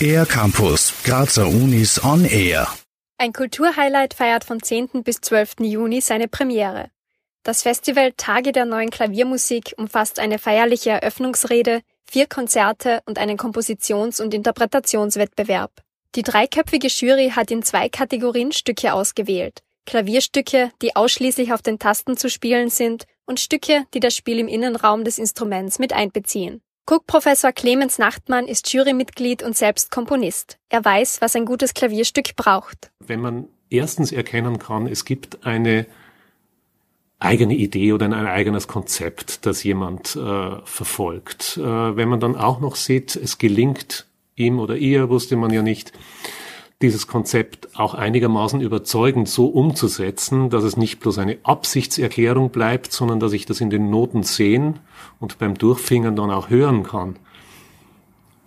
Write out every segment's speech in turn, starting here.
Air Campus, Grazer Unis on Air. Ein Kulturhighlight feiert von 10. bis 12. Juni seine Premiere. Das Festival Tage der neuen Klaviermusik umfasst eine feierliche Eröffnungsrede, vier Konzerte und einen Kompositions- und Interpretationswettbewerb. Die dreiköpfige Jury hat in zwei Kategorien Stücke ausgewählt. Klavierstücke, die ausschließlich auf den Tasten zu spielen sind und Stücke, die das Spiel im Innenraum des Instruments mit einbeziehen. Cook-Professor Clemens Nachtmann ist Jurymitglied und selbst Komponist. Er weiß, was ein gutes Klavierstück braucht. Wenn man erstens erkennen kann, es gibt eine eigene Idee oder ein eigenes Konzept, das jemand äh, verfolgt. Äh, wenn man dann auch noch sieht, es gelingt ihm oder ihr, wusste man ja nicht, dieses Konzept auch einigermaßen überzeugend so umzusetzen, dass es nicht bloß eine Absichtserklärung bleibt, sondern dass ich das in den Noten sehen und beim Durchfingern dann auch hören kann,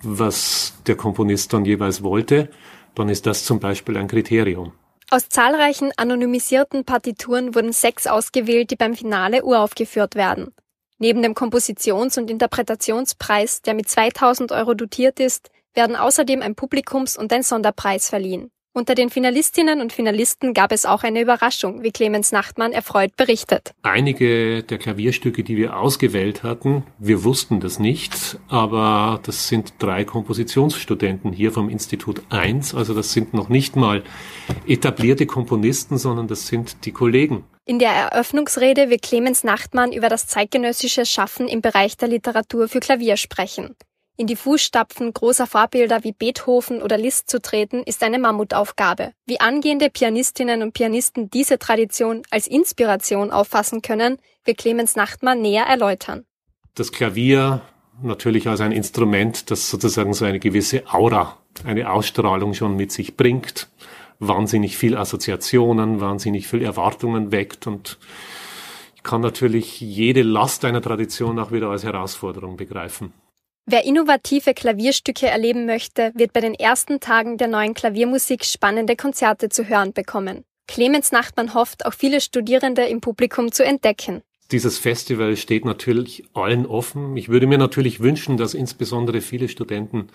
was der Komponist dann jeweils wollte, dann ist das zum Beispiel ein Kriterium. Aus zahlreichen anonymisierten Partituren wurden sechs ausgewählt, die beim Finale uraufgeführt werden. Neben dem Kompositions- und Interpretationspreis, der mit 2000 Euro dotiert ist, werden außerdem ein Publikums- und ein Sonderpreis verliehen. Unter den Finalistinnen und Finalisten gab es auch eine Überraschung, wie Clemens Nachtmann erfreut berichtet. Einige der Klavierstücke, die wir ausgewählt hatten, wir wussten das nicht, aber das sind drei Kompositionsstudenten hier vom Institut 1, also das sind noch nicht mal etablierte Komponisten, sondern das sind die Kollegen. In der Eröffnungsrede wird Clemens Nachtmann über das zeitgenössische Schaffen im Bereich der Literatur für Klavier sprechen. In die Fußstapfen großer Vorbilder wie Beethoven oder Liszt zu treten, ist eine Mammutaufgabe. Wie angehende Pianistinnen und Pianisten diese Tradition als Inspiration auffassen können, wird Clemens Nachtmann näher erläutern. Das Klavier natürlich als ein Instrument, das sozusagen so eine gewisse Aura, eine Ausstrahlung schon mit sich bringt, wahnsinnig viel Assoziationen, wahnsinnig viel Erwartungen weckt und ich kann natürlich jede Last einer Tradition auch wieder als Herausforderung begreifen. Wer innovative Klavierstücke erleben möchte, wird bei den ersten Tagen der neuen Klaviermusik spannende Konzerte zu hören bekommen. Clemens Nachtmann hofft, auch viele Studierende im Publikum zu entdecken. Dieses Festival steht natürlich allen offen. Ich würde mir natürlich wünschen, dass insbesondere viele Studenten,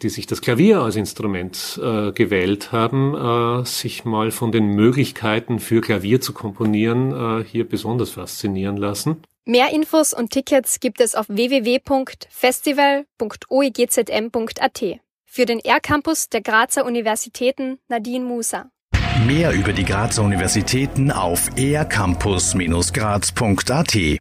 die sich das Klavier als Instrument äh, gewählt haben, äh, sich mal von den Möglichkeiten für Klavier zu komponieren äh, hier besonders faszinieren lassen. Mehr Infos und Tickets gibt es auf www.festival.oegzm.at. Für den R-Campus der Grazer Universitäten Nadine Musa. Mehr über die Grazer Universitäten auf ercampus-graz.at